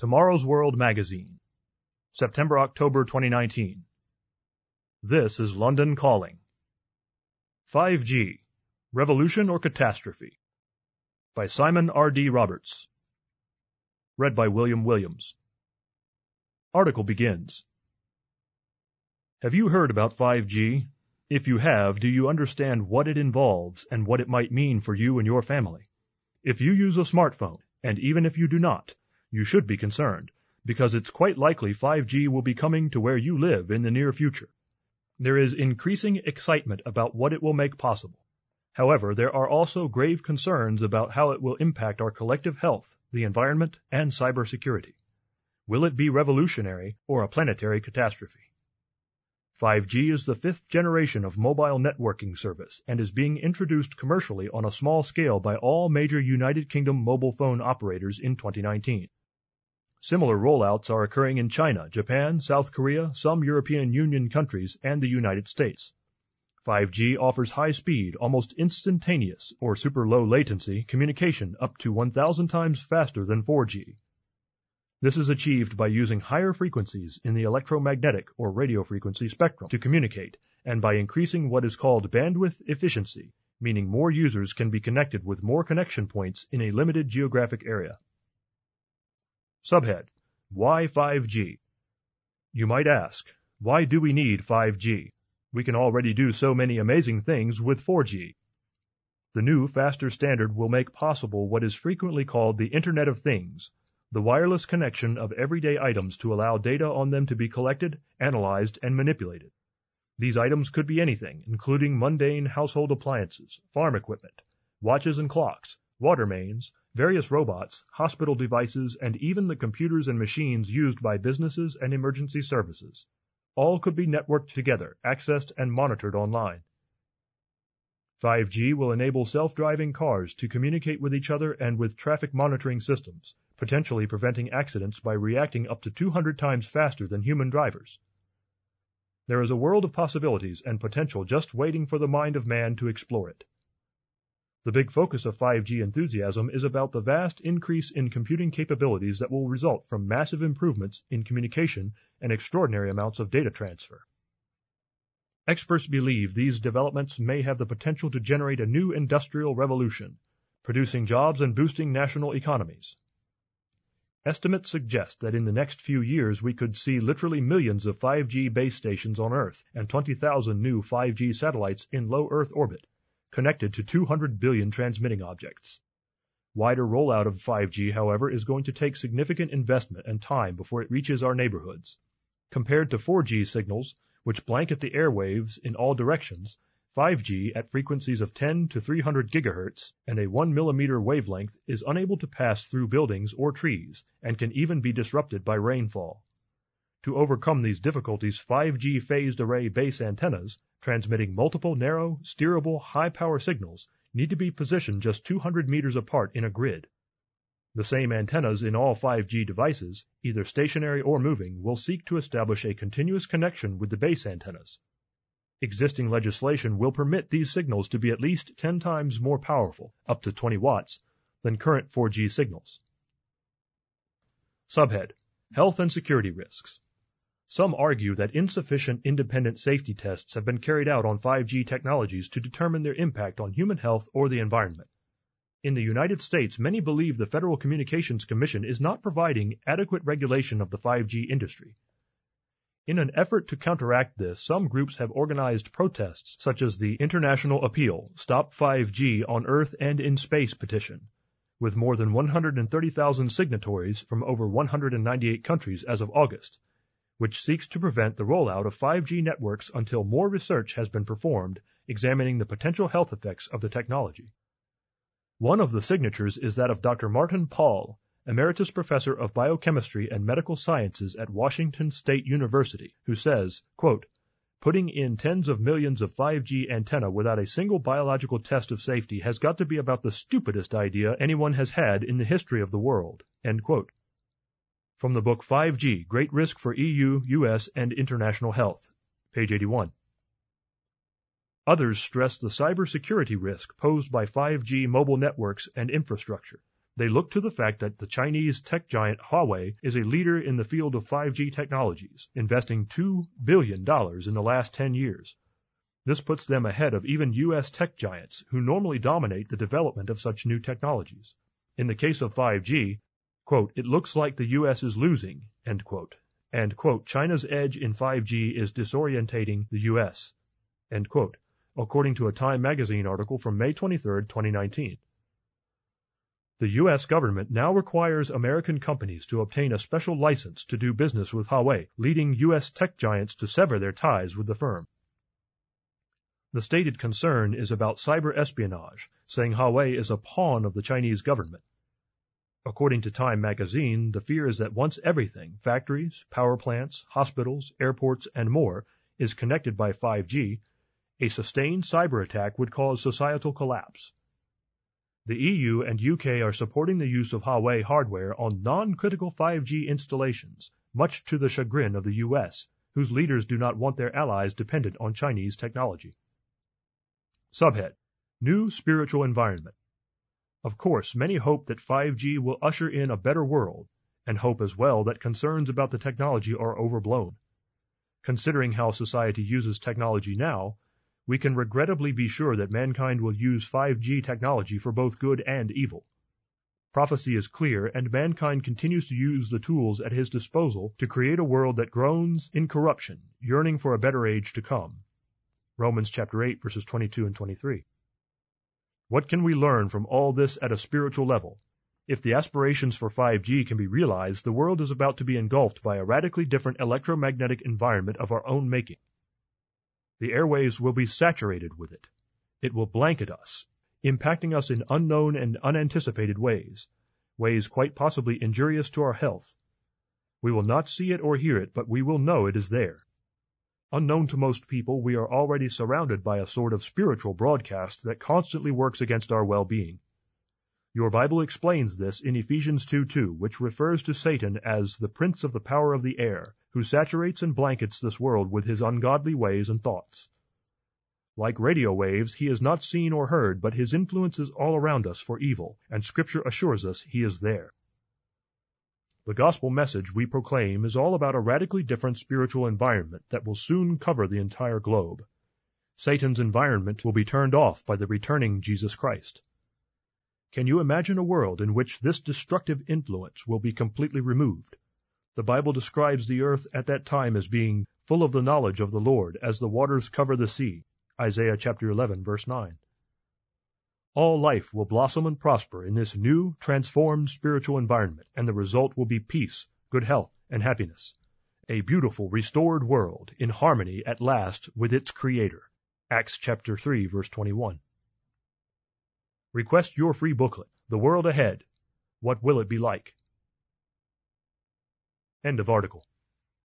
Tomorrow's World Magazine, September October 2019. This is London Calling. 5G Revolution or Catastrophe by Simon R.D. Roberts. Read by William Williams. Article begins. Have you heard about 5G? If you have, do you understand what it involves and what it might mean for you and your family? If you use a smartphone, and even if you do not, you should be concerned, because it's quite likely 5G will be coming to where you live in the near future. There is increasing excitement about what it will make possible. However, there are also grave concerns about how it will impact our collective health, the environment, and cybersecurity. Will it be revolutionary or a planetary catastrophe? 5G is the fifth generation of mobile networking service and is being introduced commercially on a small scale by all major United Kingdom mobile phone operators in 2019. Similar rollouts are occurring in China, Japan, South Korea, some European Union countries, and the United States. 5G offers high speed, almost instantaneous, or super low latency communication up to 1,000 times faster than 4G. This is achieved by using higher frequencies in the electromagnetic or radio frequency spectrum to communicate, and by increasing what is called bandwidth efficiency, meaning more users can be connected with more connection points in a limited geographic area. Subhead Why 5G? You might ask, why do we need 5G? We can already do so many amazing things with 4G. The new, faster standard will make possible what is frequently called the Internet of Things the wireless connection of everyday items to allow data on them to be collected, analyzed, and manipulated. These items could be anything, including mundane household appliances, farm equipment, watches and clocks, water mains, various robots, hospital devices, and even the computers and machines used by businesses and emergency services. All could be networked together, accessed, and monitored online. 5G will enable self-driving cars to communicate with each other and with traffic monitoring systems, potentially preventing accidents by reacting up to 200 times faster than human drivers. There is a world of possibilities and potential just waiting for the mind of man to explore it. The big focus of 5G enthusiasm is about the vast increase in computing capabilities that will result from massive improvements in communication and extraordinary amounts of data transfer. Experts believe these developments may have the potential to generate a new industrial revolution, producing jobs and boosting national economies. Estimates suggest that in the next few years we could see literally millions of 5G base stations on Earth and 20,000 new 5G satellites in low Earth orbit, connected to 200 billion transmitting objects. Wider rollout of 5G, however, is going to take significant investment and time before it reaches our neighborhoods. Compared to 4G signals, which blanket the airwaves in all directions, 5G at frequencies of 10 to 300 gigahertz and a 1 millimeter wavelength is unable to pass through buildings or trees and can even be disrupted by rainfall. To overcome these difficulties, 5G phased array base antennas, transmitting multiple narrow, steerable, high power signals, need to be positioned just 200 meters apart in a grid. The same antennas in all 5G devices, either stationary or moving, will seek to establish a continuous connection with the base antennas. Existing legislation will permit these signals to be at least 10 times more powerful, up to 20 watts, than current 4G signals. Subhead Health and Security Risks. Some argue that insufficient independent safety tests have been carried out on 5G technologies to determine their impact on human health or the environment. In the United States, many believe the Federal Communications Commission is not providing adequate regulation of the 5G industry. In an effort to counteract this, some groups have organized protests such as the International Appeal Stop 5G on Earth and in Space petition, with more than 130,000 signatories from over 198 countries as of August, which seeks to prevent the rollout of 5G networks until more research has been performed examining the potential health effects of the technology. One of the signatures is that of Dr. Martin Pall, Emeritus Professor of Biochemistry and Medical Sciences at Washington State University, who says, quote, Putting in tens of millions of 5G antenna without a single biological test of safety has got to be about the stupidest idea anyone has had in the history of the world. End quote. From the book 5G, Great Risk for EU, US, and International Health, page 81. Others stress the cybersecurity risk posed by 5G mobile networks and infrastructure, They look to the fact that the Chinese tech giant Huawei is a leader in the field of 5G technologies, investing $2 billion in the last 10 years. This puts them ahead of even U.S. tech giants who normally dominate the development of such new technologies. In the case of 5G, quote, it looks like the U.S. is losing, end quote, and quote, China's edge in 5G is disorientating the U.S., end quote, according to a Time magazine article from May 23, 2019. The U.S. government now requires American companies to obtain a special license to do business with Huawei, leading U.S. tech giants to sever their ties with the firm. The stated concern is about cyber espionage, saying Huawei is a pawn of the Chinese government. According to Time magazine, the fear is that once everything, factories, power plants, hospitals, airports, and more, is connected by 5G, a sustained cyber attack would cause societal collapse. The EU and UK are supporting the use of Huawei hardware on non-critical 5G installations, much to the chagrin of the US, whose leaders do not want their allies dependent on Chinese technology. Subhead New Spiritual Environment. Of course, many hope that 5G will usher in a better world, and hope as well that concerns about the technology are overblown. Considering how society uses technology now, we can regrettably be sure that mankind will use 5G technology for both good and evil. Prophecy is clear, and mankind continues to use the tools at his disposal to create a world that groans in corruption, yearning for a better age to come. Romans chapter 8 verses 22 and 23. What can we learn from all this at a spiritual level? If the aspirations for 5G can be realized, the world is about to be engulfed by a radically different electromagnetic environment of our own making. The airwaves will be saturated with it. It will blanket us, impacting us in unknown and unanticipated ways, ways quite possibly injurious to our health. We will not see it or hear it, but we will know it is there. Unknown to most people, we are already surrounded by a sort of spiritual broadcast that constantly works against our well-being. Your Bible explains this in Ephesians 2:2, which refers to Satan as the prince of the power of the air, who saturates and blankets this world with his ungodly ways and thoughts. Like radio waves, he is not seen or heard, but his influence is all around us for evil, and Scripture assures us he is there. The gospel message we proclaim is all about a radically different spiritual environment that will soon cover the entire globe. Satan's environment will be turned off by the returning Jesus Christ. Can you imagine a world in which this destructive influence will be completely removed? The Bible describes the earth at that time as being full of the knowledge of the Lord as the waters cover the sea. Isaiah chapter 11 verse 9. All life will blossom and prosper in this new, transformed spiritual environment, and the result will be peace, good health, and happiness. A beautiful, restored world, in harmony at last with its Creator. Acts chapter 3, verse 21. Request your free booklet, The World Ahead. What will it be like? End of article.